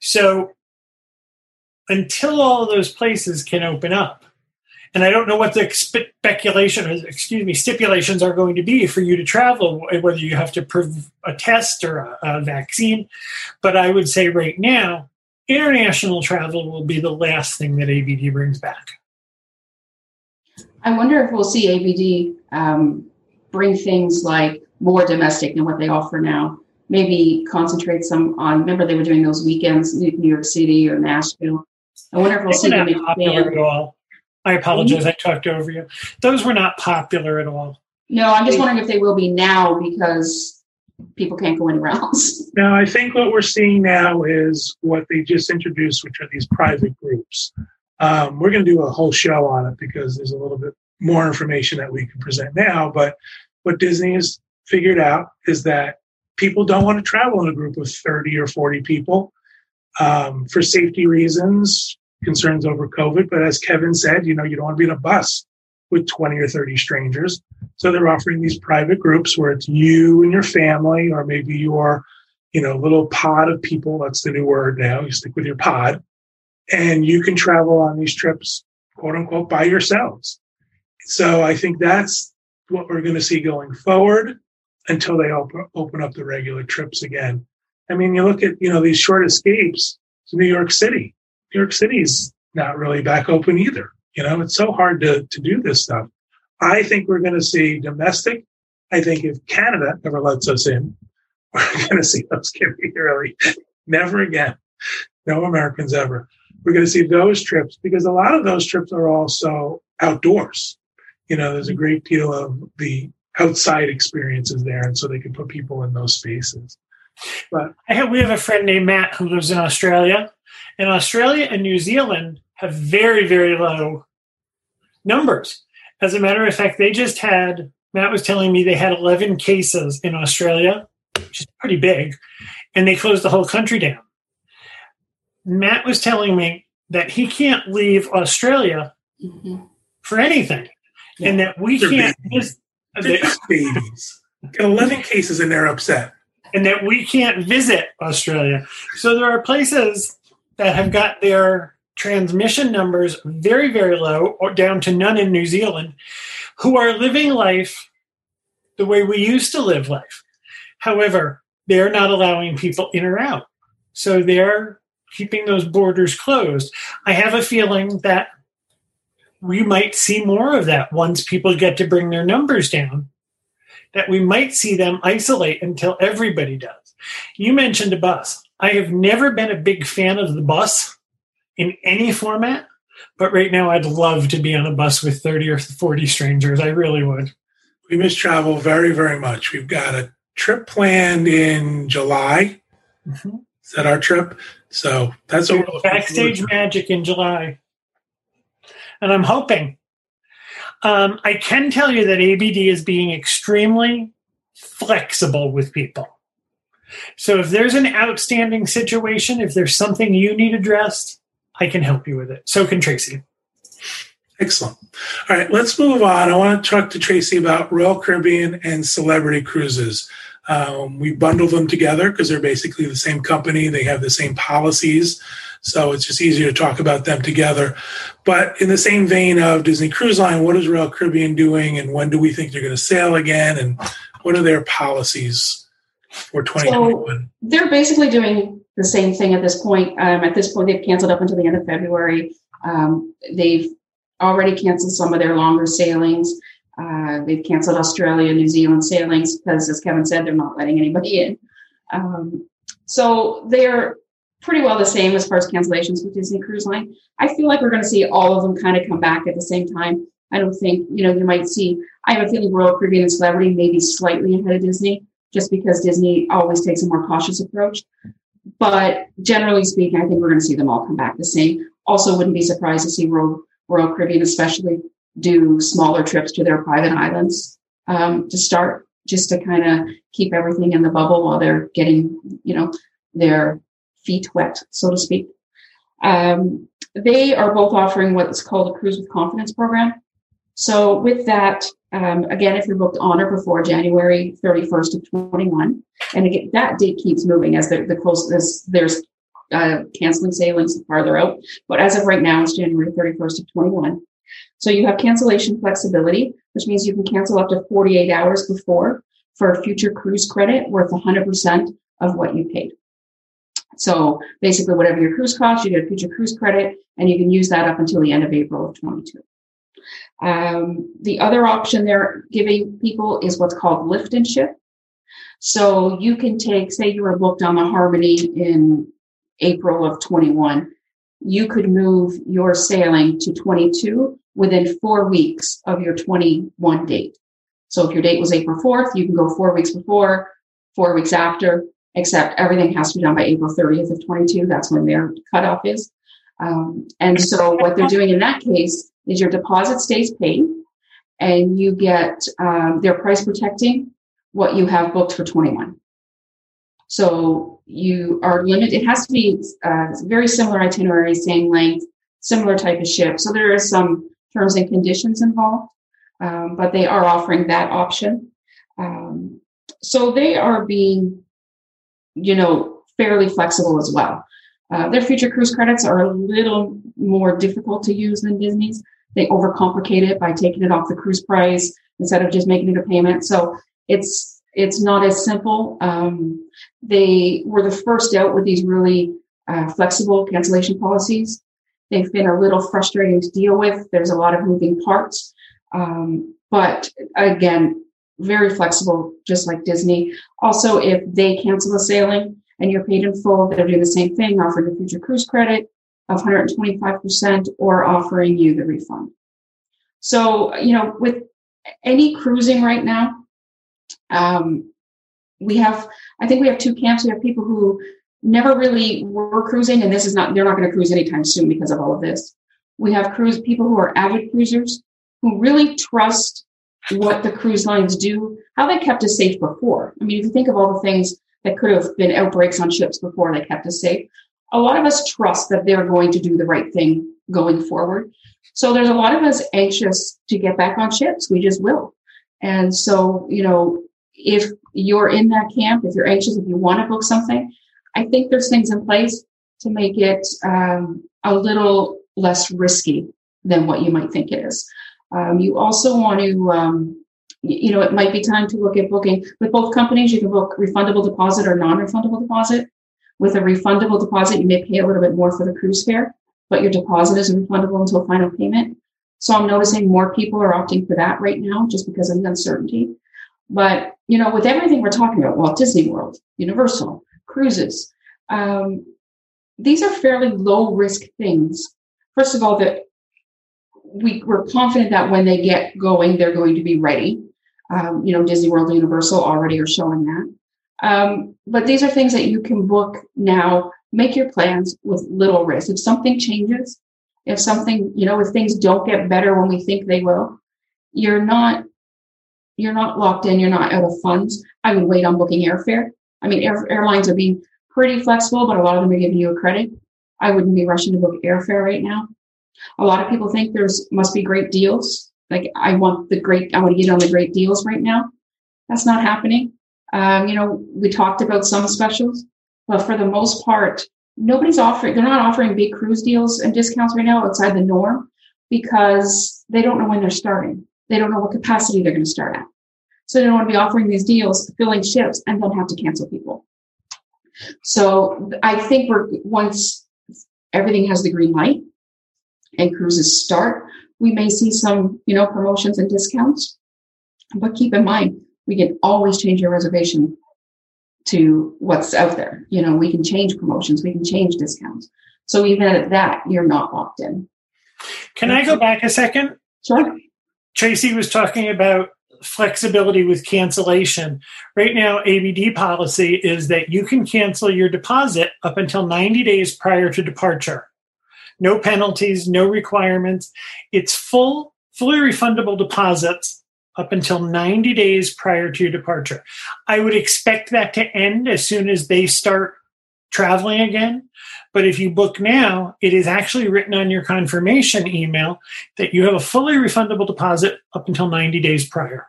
So until all those places can open up, And I don't know what the speculation, excuse me, stipulations are going to be for you to travel, whether you have to prove a test or a, a vaccine. But I would say right now, international travel will be the last thing that ABD brings back.
I wonder if we'll see ABD um, bring things like more domestic than what they offer now. Maybe concentrate some on. Remember, they were doing those weekends, New York City or Nashville. I wonder if we'll see them
all. I apologize. I talked over you. Those were not popular at all.
No, I'm just wondering if they will be now because people can't go anywhere else.
No, I think what we're seeing now is what they just introduced, which are these private groups. Um, we're going to do a whole show on it because there's a little bit more information that we can present now. But what Disney has figured out is that people don't want to travel in a group of 30 or 40 people um, for safety reasons, concerns over COVID. But as Kevin said, you know, you don't want to be in a bus with 20 or 30 strangers. So they're offering these private groups where it's you and your family, or maybe your, you know, little pod of people. That's the new word now. You stick with your pod. And you can travel on these trips, quote unquote, by yourselves. So I think that's what we're going to see going forward until they open, open up the regular trips again. I mean, you look at, you know, these short escapes to New York City. New York City's not really back open either. You know, it's so hard to, to do this stuff. I think we're going to see domestic. I think if Canada ever lets us in, we're going to see those get early. Never again. No Americans ever. We're going to see those trips because a lot of those trips are also outdoors. You know, there's a great deal of the outside experiences there, and so they can put people in those spaces.
But have, we have a friend named Matt who lives in Australia, and Australia and New Zealand have very, very low numbers. As a matter of fact, they just had, Matt was telling me they had 11 cases in Australia, which is pretty big, and they closed the whole country down. Matt was telling me that he can't leave Australia mm-hmm. for anything, yeah. and that we They're can't. Babies.
Visit, babies. Got 11 cases and they're upset.
And that we can't visit Australia. So there are places that have got their transmission numbers very, very low or down to none in New Zealand who are living life the way we used to live life. However, they're not allowing people in or out. So they're keeping those borders closed. I have a feeling that we might see more of that once people get to bring their numbers down, that we might see them isolate until everybody does. You mentioned a bus. I have never been a big fan of the bus in any format, but right now I'd love to be on a bus with 30 or 40 strangers. I really would.
We miss travel very, very much. We've got a trip planned in July. Mm-hmm. Is that our trip? So that's a
backstage magic in July. And I'm hoping. Um, I can tell you that ABD is being extremely flexible with people. So if there's an outstanding situation, if there's something you need addressed, I can help you with it. So can Tracy.
Excellent. All right, let's move on. I want to talk to Tracy about Royal Caribbean and Celebrity Cruises. Um, we bundle them together because they're basically the same company. They have the same policies. So it's just easier to talk about them together. But in the same vein of Disney Cruise Line, what is Royal Caribbean doing and when do we think they're going to sail again? And what are their policies for 2021? So
they're basically doing the same thing at this point. Um, at this point, they've canceled up until the end of February. Um, they've already canceled some of their longer sailings. Uh, they've canceled Australia, New Zealand sailings because, as Kevin said, they're not letting anybody in. Um, so they're pretty well the same as far as cancellations with Disney Cruise Line. I feel like we're going to see all of them kind of come back at the same time. I don't think, you know, you might see, I have a feeling Royal Caribbean and Celebrity maybe slightly ahead of Disney, just because Disney always takes a more cautious approach. But generally speaking, I think we're going to see them all come back the same. Also, wouldn't be surprised to see Royal, Royal Caribbean, especially, do smaller trips to their private islands um, to start, just to kind of keep everything in the bubble while they're getting, you know, their feet wet, so to speak. Um, they are both offering what's called a Cruise with Confidence program. So with that, um, again, if you're booked on or before January 31st of 21, and again, that date keeps moving as the, the closest there's uh, canceling sailings farther out. But as of right now, it's January 31st of 21. So you have cancellation flexibility, which means you can cancel up to 48 hours before for a future cruise credit worth 100% of what you paid. So basically, whatever your cruise costs, you get a future cruise credit, and you can use that up until the end of April of 22. Um, the other option they're giving people is what's called lift and shift. So you can take, say, you were booked on the Harmony in April of 21, you could move your sailing to 22 within four weeks of your 21 date. So if your date was April 4th, you can go four weeks before, four weeks after, except everything has to be done by April 30th of 22. That's when their cutoff is. Um, and so what they're doing in that case is your deposit stays paid and you get, um, they're price protecting what you have booked for 21. So you are limited. It has to be uh, very similar itinerary, same length, similar type of ship. So there are some terms and conditions involved, um, but they are offering that option. Um, so they are being, you know, fairly flexible as well. Uh, their future cruise credits are a little more difficult to use than Disney's. They overcomplicate it by taking it off the cruise price instead of just making it a payment. So it's it's not as simple. Um, they were the first out with these really uh, flexible cancellation policies. They've been a little frustrating to deal with. There's a lot of moving parts, um, but again, very flexible, just like Disney. Also, if they cancel a sailing and you're paid in full, they're doing the same thing, offering a future cruise credit of 125% or offering you the refund. So, you know, with any cruising right now, um, we have, I think we have two camps. We have people who never really were cruising, and this is not, they're not going to cruise anytime soon because of all of this. We have cruise people who are avid cruisers who really trust what the cruise lines do, how they kept us safe before. I mean, if you think of all the things that could have been outbreaks on ships before they kept us safe, a lot of us trust that they're going to do the right thing going forward. So there's a lot of us anxious to get back on ships. We just will. And so, you know, if you're in that camp, if you're anxious, if you want to book something, I think there's things in place to make it um, a little less risky than what you might think it is. Um, you also want to, um, you know, it might be time to look at booking with both companies. You can book refundable deposit or non-refundable deposit. With a refundable deposit, you may pay a little bit more for the cruise fare, but your deposit is refundable until final payment. So I'm noticing more people are opting for that right now just because of the uncertainty. But, you know, with everything we're talking about, Walt Disney World, Universal, cruises, um, these are fairly low risk things. First of all, that we, we're confident that when they get going, they're going to be ready. Um, you know, Disney World Universal already are showing that. Um, but these are things that you can book now, make your plans with little risk. If something changes, if something, you know, if things don't get better when we think they will, you're not, you're not locked in, you're not out of funds. I would wait on booking airfare. I mean, air, airlines are being pretty flexible, but a lot of them are giving you a credit. I wouldn't be rushing to book airfare right now. A lot of people think there's must be great deals. Like I want the great, I want to get on the great deals right now. That's not happening. Um, you know, we talked about some specials, but for the most part, nobody's offering, they're not offering big cruise deals and discounts right now outside the norm because they don't know when they're starting. They don't know what capacity they're going to start at. So they don't want to be offering these deals, filling ships, and then have to cancel people. So I think we're once everything has the green light and cruises start, we may see some, you know, promotions and discounts. But keep in mind, we can always change your reservation to what's out there. You know, we can change promotions, we can change discounts. So even at that, you're not locked in.
Can I go back a second?
Sure.
Tracy was talking about flexibility with cancellation. Right now, ABD policy is that you can cancel your deposit up until 90 days prior to departure. No penalties, no requirements. It's full, fully refundable deposits up until 90 days prior to your departure. I would expect that to end as soon as they start traveling again. But if you book now, it is actually written on your confirmation email that you have a fully refundable deposit up until 90 days prior.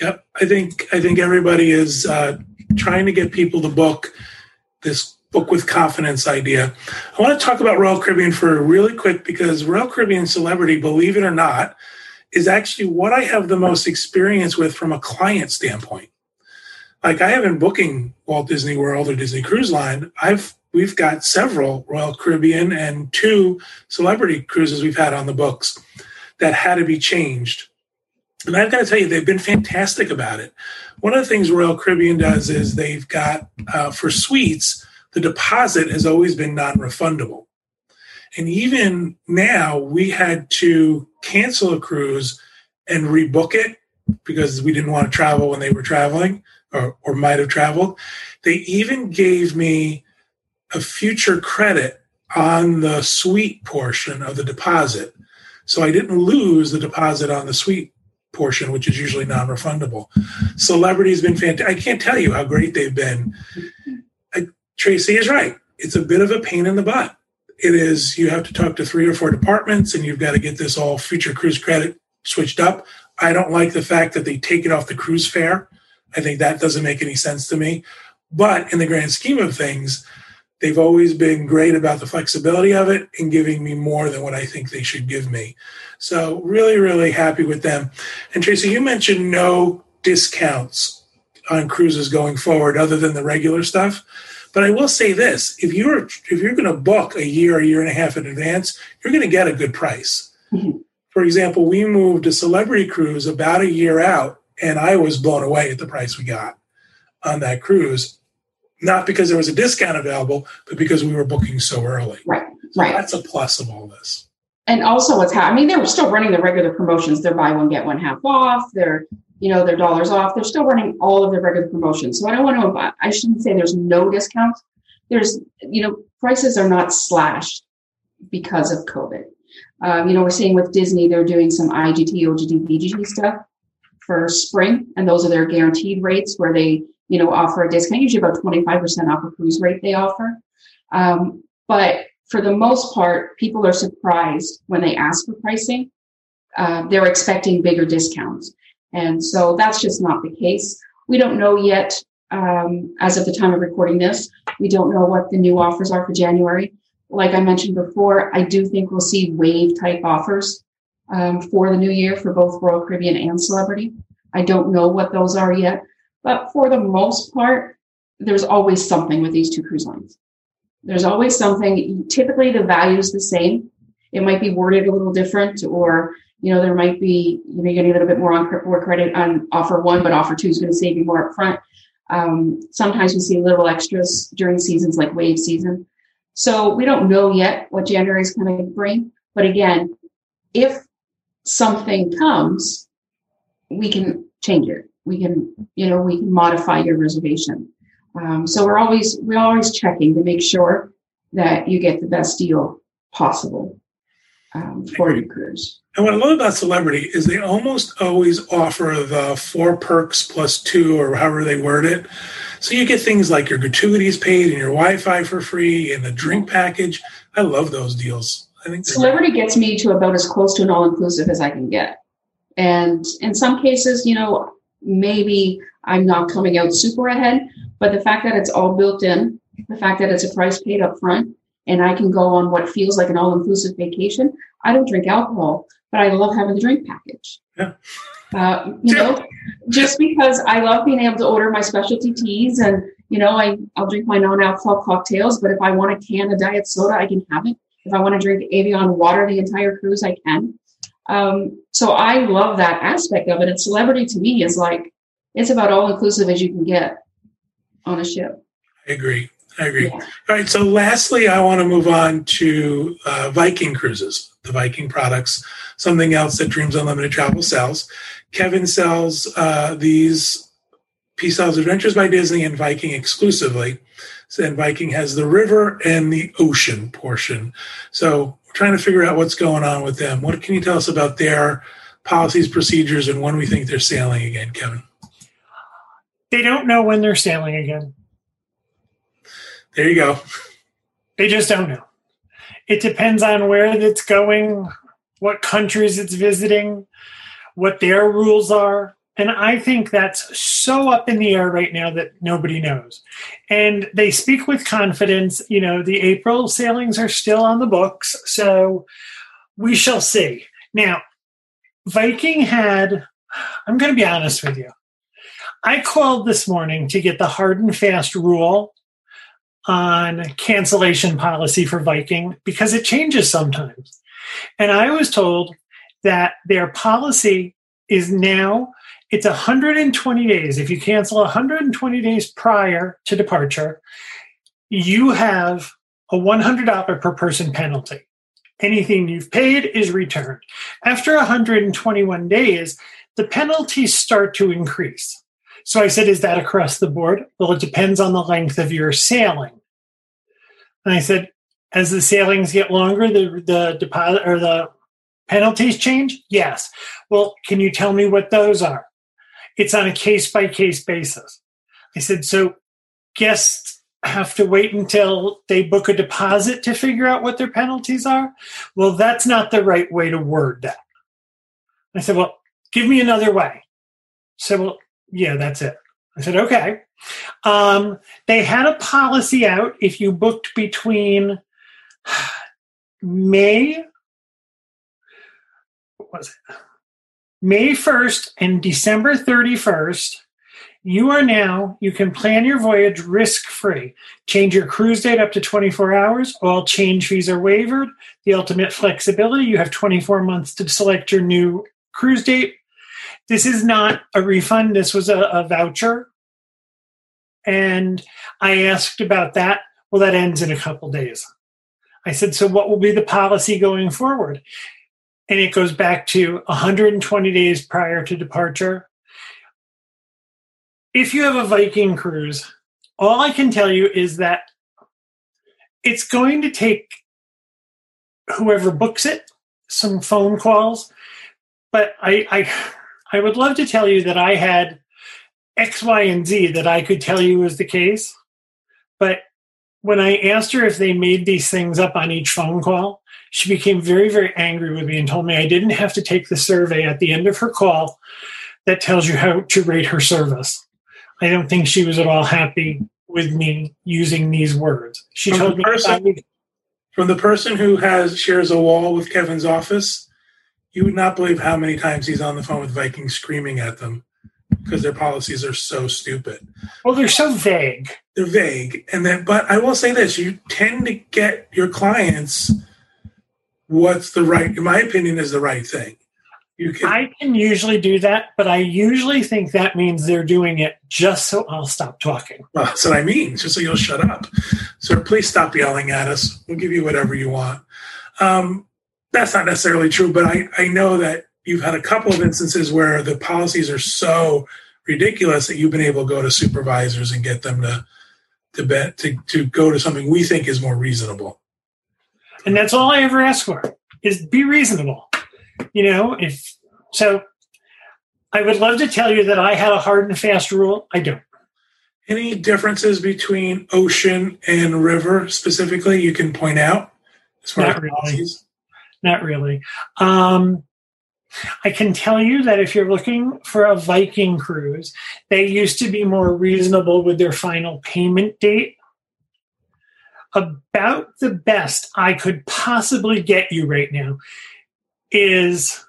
Yep, I think I think everybody is uh, trying to get people to book this book with confidence idea. I want to talk about Royal Caribbean for really quick because Royal Caribbean Celebrity, believe it or not, is actually what I have the most experience with from a client standpoint. Like I have been booking Walt Disney World or Disney Cruise Line. I've we've got several Royal Caribbean and two celebrity cruises we've had on the books that had to be changed. And I've got to tell you, they've been fantastic about it. One of the things Royal Caribbean does is they've got uh, for suites, the deposit has always been non refundable. And even now, we had to cancel a cruise and rebook it because we didn't want to travel when they were traveling or, or might have traveled. They even gave me a future credit on the suite portion of the deposit. So I didn't lose the deposit on the suite portion, which is usually non refundable. Celebrity's been fantastic. I can't tell you how great they've been. Tracy is right. It's a bit of a pain in the butt it is you have to talk to three or four departments and you've got to get this all future cruise credit switched up. I don't like the fact that they take it off the cruise fare. I think that doesn't make any sense to me. But in the grand scheme of things, they've always been great about the flexibility of it and giving me more than what I think they should give me. So, really, really happy with them. And Tracy, you mentioned no discounts on cruises going forward other than the regular stuff. But I will say this: if you're if you're going to book a year, a year and a half in advance, you're going to get a good price. Mm-hmm. For example, we moved a celebrity cruise about a year out, and I was blown away at the price we got on that cruise. Not because there was a discount available, but because we were booking so early.
Right, so right.
That's a plus of all this.
And also, what's happening? I mean, they were still running the regular promotions. They're buy one get one half off. They're you know, their dollars off. They're still running all of their regular promotions. So I don't want to, I shouldn't say there's no discounts. There's, you know, prices are not slashed because of COVID. Um, you know, we're seeing with Disney, they're doing some IGT, OGT, VGT stuff for spring, and those are their guaranteed rates where they, you know, offer a discount, usually about 25% off a cruise rate they offer. Um, but for the most part, people are surprised when they ask for pricing. Uh, they're expecting bigger discounts. And so that's just not the case. We don't know yet, um, as of the time of recording this, we don't know what the new offers are for January. Like I mentioned before, I do think we'll see wave type offers um, for the new year for both Royal Caribbean and Celebrity. I don't know what those are yet, but for the most part, there's always something with these two cruise lines. There's always something. Typically, the value is the same. It might be worded a little different, or you know, there might be, you know, you're getting a little bit more on more credit on offer one, but offer two is going to save you more upfront. Um, sometimes we see little extras during seasons like wave season. So we don't know yet what January is going to bring. But again, if something comes, we can change it. We can, you know, we can modify your reservation. Um, so we're always, we're always checking to make sure that you get the best deal possible um, for your cruise.
And what I love about Celebrity is they almost always offer the four perks plus two, or however they word it. So you get things like your gratuities paid and your Wi-Fi for free and the drink package. I love those deals. I think
Celebrity gets me to about as close to an all-inclusive as I can get. And in some cases, you know, maybe I'm not coming out super ahead, but the fact that it's all built in, the fact that it's a price paid up front, and I can go on what feels like an all-inclusive vacation. I don't drink alcohol, but I love having the drink package.
Yeah.
Uh, you know, just because I love being able to order my specialty teas and, you know, I, I'll drink my non-alcohol cocktails, but if I want a can of diet soda, I can have it. If I want to drink Evian water the entire cruise, I can. Um, so I love that aspect of it. And celebrity to me is like, it's about all inclusive as you can get on a ship.
I agree. I agree. Yeah. All right. So, lastly, I want to move on to uh, Viking cruises, the Viking products, something else that Dreams Unlimited Travel sells. Kevin sells uh, these Peace Isles Adventures by Disney and Viking exclusively. So, and Viking has the river and the ocean portion. So, we're trying to figure out what's going on with them. What can you tell us about their policies, procedures, and when we think they're sailing again, Kevin?
They don't know when they're sailing again.
There you go.
They just don't know. It depends on where it's going, what countries it's visiting, what their rules are. And I think that's so up in the air right now that nobody knows. And they speak with confidence. You know, the April sailings are still on the books. So we shall see. Now, Viking had, I'm going to be honest with you. I called this morning to get the hard and fast rule on cancellation policy for Viking because it changes sometimes. And I was told that their policy is now it's 120 days. If you cancel 120 days prior to departure, you have a $100 per person penalty. Anything you've paid is returned. After 121 days, the penalties start to increase. So I said, Is that across the board? Well, it depends on the length of your sailing. And I said, As the sailings get longer, the, the deposit or the penalties change? Yes. Well, can you tell me what those are? It's on a case by case basis. I said, So guests have to wait until they book a deposit to figure out what their penalties are? Well, that's not the right way to word that. I said, Well, give me another way. So, well, yeah, that's it. I said, okay. Um, they had a policy out if you booked between May, what was it? May 1st and December 31st, you are now, you can plan your voyage risk free. Change your cruise date up to 24 hours. All change fees are waived. The ultimate flexibility, you have 24 months to select your new cruise date. This is not a refund, this was a, a voucher. And I asked about that. Well, that ends in a couple days. I said, So what will be the policy going forward? And it goes back to 120 days prior to departure if you have a Viking cruise, all I can tell you is that it's going to take whoever books it some phone calls. But I, I, I would love to tell you that I had X, Y, and Z that I could tell you was the case. But when I asked her if they made these things up on each phone call, she became very, very angry with me and told me I didn't have to take the survey at the end of her call that tells you how to rate her service. I don't think she was at all happy with me using these words. She
from
told
the person,
me
from the person who has shares a wall with Kevin's office, you would not believe how many times he's on the phone with Vikings screaming at them because their policies are so stupid.
Well, they're so vague.
They're vague, and then but I will say this: you tend to get your clients what's the right, in my opinion, is the right thing.
You can, I can usually do that, but I usually think that means they're doing it just so I'll stop talking.
Well, that's what I mean, just so you'll shut up. So please stop yelling at us. We'll give you whatever you want. Um, that's not necessarily true, but I, I know that you've had a couple of instances where the policies are so ridiculous that you've been able to go to supervisors and get them to to bet to, to go to something we think is more reasonable.
And that's all I ever ask for is be reasonable you know, if so, I would love to tell you that I had a hard and fast rule. I don't.
Any differences between ocean and river specifically you can point out
as far Not as really. Policies? Not really. Um, I can tell you that if you're looking for a Viking cruise, they used to be more reasonable with their final payment date. About the best I could possibly get you right now is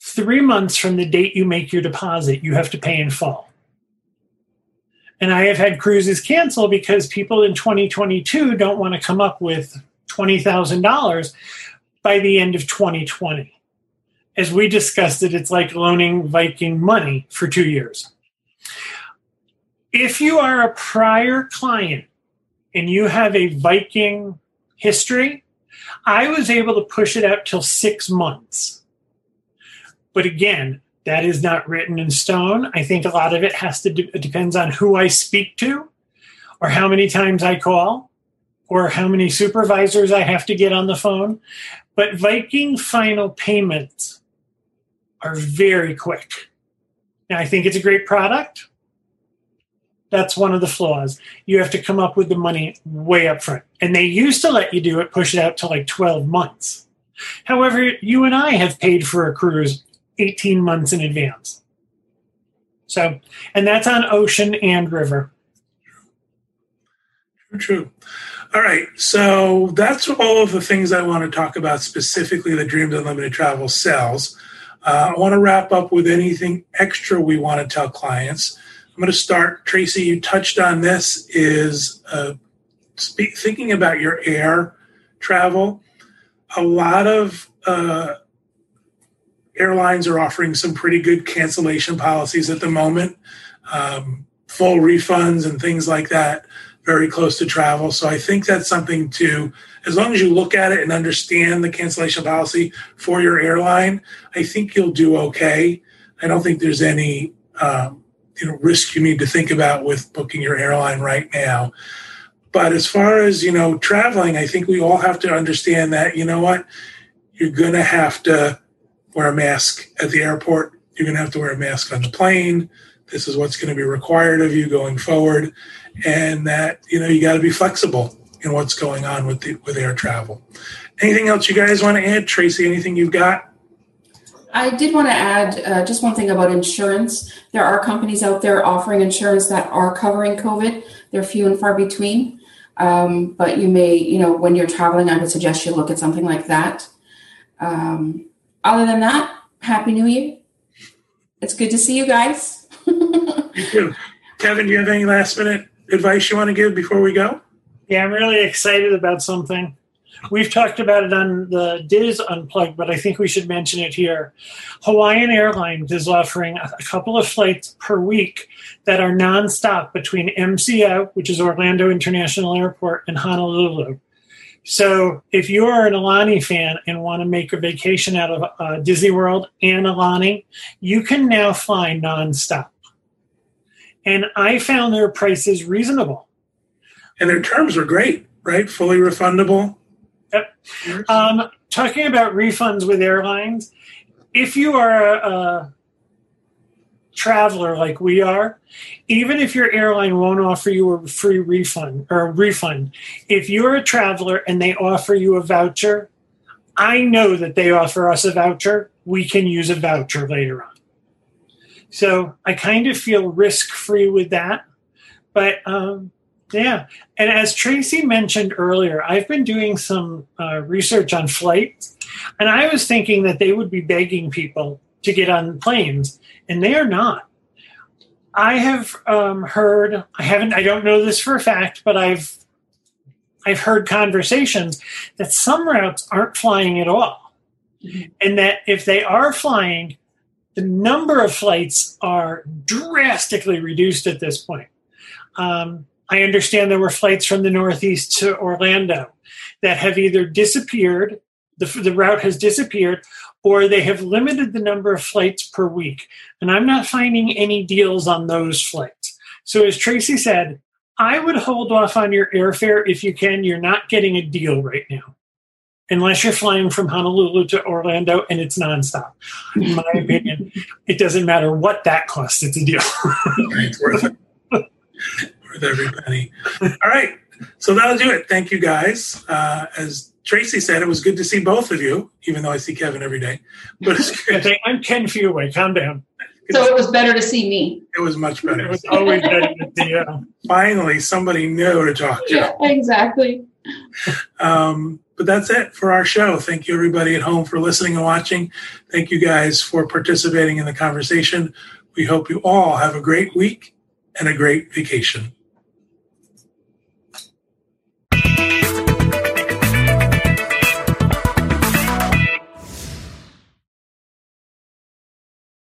three months from the date you make your deposit, you have to pay in full. And I have had cruises cancel because people in 2022 don't want to come up with $20,000 by the end of 2020. As we discussed it, it's like loaning Viking money for two years. If you are a prior client and you have a Viking history, I was able to push it out till six months. But again, that is not written in stone. I think a lot of it has to it depends on who I speak to, or how many times I call, or how many supervisors I have to get on the phone. But Viking final payments are very quick. Now, I think it's a great product. That's one of the flaws. You have to come up with the money way up front. And they used to let you do it, push it out to like 12 months. However, you and I have paid for a cruise 18 months in advance. So, and that's on ocean and river.
True, true. All right, so that's all of the things I want to talk about specifically that Dreams Unlimited Travel sells. Uh, I want to wrap up with anything extra we want to tell clients. I'm going to start. Tracy, you touched on this. Is uh, thinking about your air travel. A lot of uh, airlines are offering some pretty good cancellation policies at the moment, um, full refunds and things like that, very close to travel. So I think that's something to, as long as you look at it and understand the cancellation policy for your airline, I think you'll do okay. I don't think there's any um, you know risk you need to think about with booking your airline right now. But as far as you know, traveling, I think we all have to understand that you know what, you're going to have to wear a mask at the airport. You're going to have to wear a mask on the plane. This is what's going to be required of you going forward, and that you know you got to be flexible in what's going on with the with air travel. Anything else you guys want to add, Tracy? Anything you've got?
I did want to add uh, just one thing about insurance. There are companies out there offering insurance that are covering COVID. They're few and far between. Um, but you may, you know, when you're traveling, I would suggest you look at something like that. Um, other than that, Happy New Year. It's good to see you guys.
you too. Kevin, do you have any last minute advice you want to give before we go?
Yeah, I'm really excited about something. We've talked about it on the DIS Unplugged, but I think we should mention it here. Hawaiian Airlines is offering a couple of flights per week that are nonstop between MCO, which is Orlando International Airport, and Honolulu. So if you're an Aulani fan and want to make a vacation out of uh, Disney World and Aulani, you can now fly nonstop. And I found their prices reasonable.
And their terms were great, right? Fully refundable.
Yep. Um, talking about refunds with airlines, if you are a, a traveler like we are, even if your airline won't offer you a free refund or a refund, if you're a traveler and they offer you a voucher, I know that they offer us a voucher. We can use a voucher later on. So I kind of feel risk free with that. But um, yeah. And as Tracy mentioned earlier, I've been doing some uh, research on flights, and I was thinking that they would be begging people to get on planes, and they are not. I have um, heard, I haven't, I don't know this for a fact, but I've I've heard conversations that some routes aren't flying at all. And that if they are flying, the number of flights are drastically reduced at this point. Um, I understand there were flights from the Northeast to Orlando that have either disappeared, the, the route has disappeared, or they have limited the number of flights per week. And I'm not finding any deals on those flights. So, as Tracy said, I would hold off on your airfare if you can. You're not getting a deal right now, unless you're flying from Honolulu to Orlando and it's nonstop. In my opinion, it doesn't matter what that costs, it's a deal.
it's worth it worth every penny. All right. So that'll do it. Thank you guys. Uh, as Tracy said, it was good to see both of you, even though I see Kevin every day. But it's good.
I'm Ken Feway. Calm down.
So it was better to see me.
It was much better.
It was always better to see you.
Finally, somebody new to talk to.
Yeah, exactly.
Um, but that's it for our show. Thank you, everybody at home, for listening and watching. Thank you guys for participating in the conversation. We hope you all have a great week and a great vacation.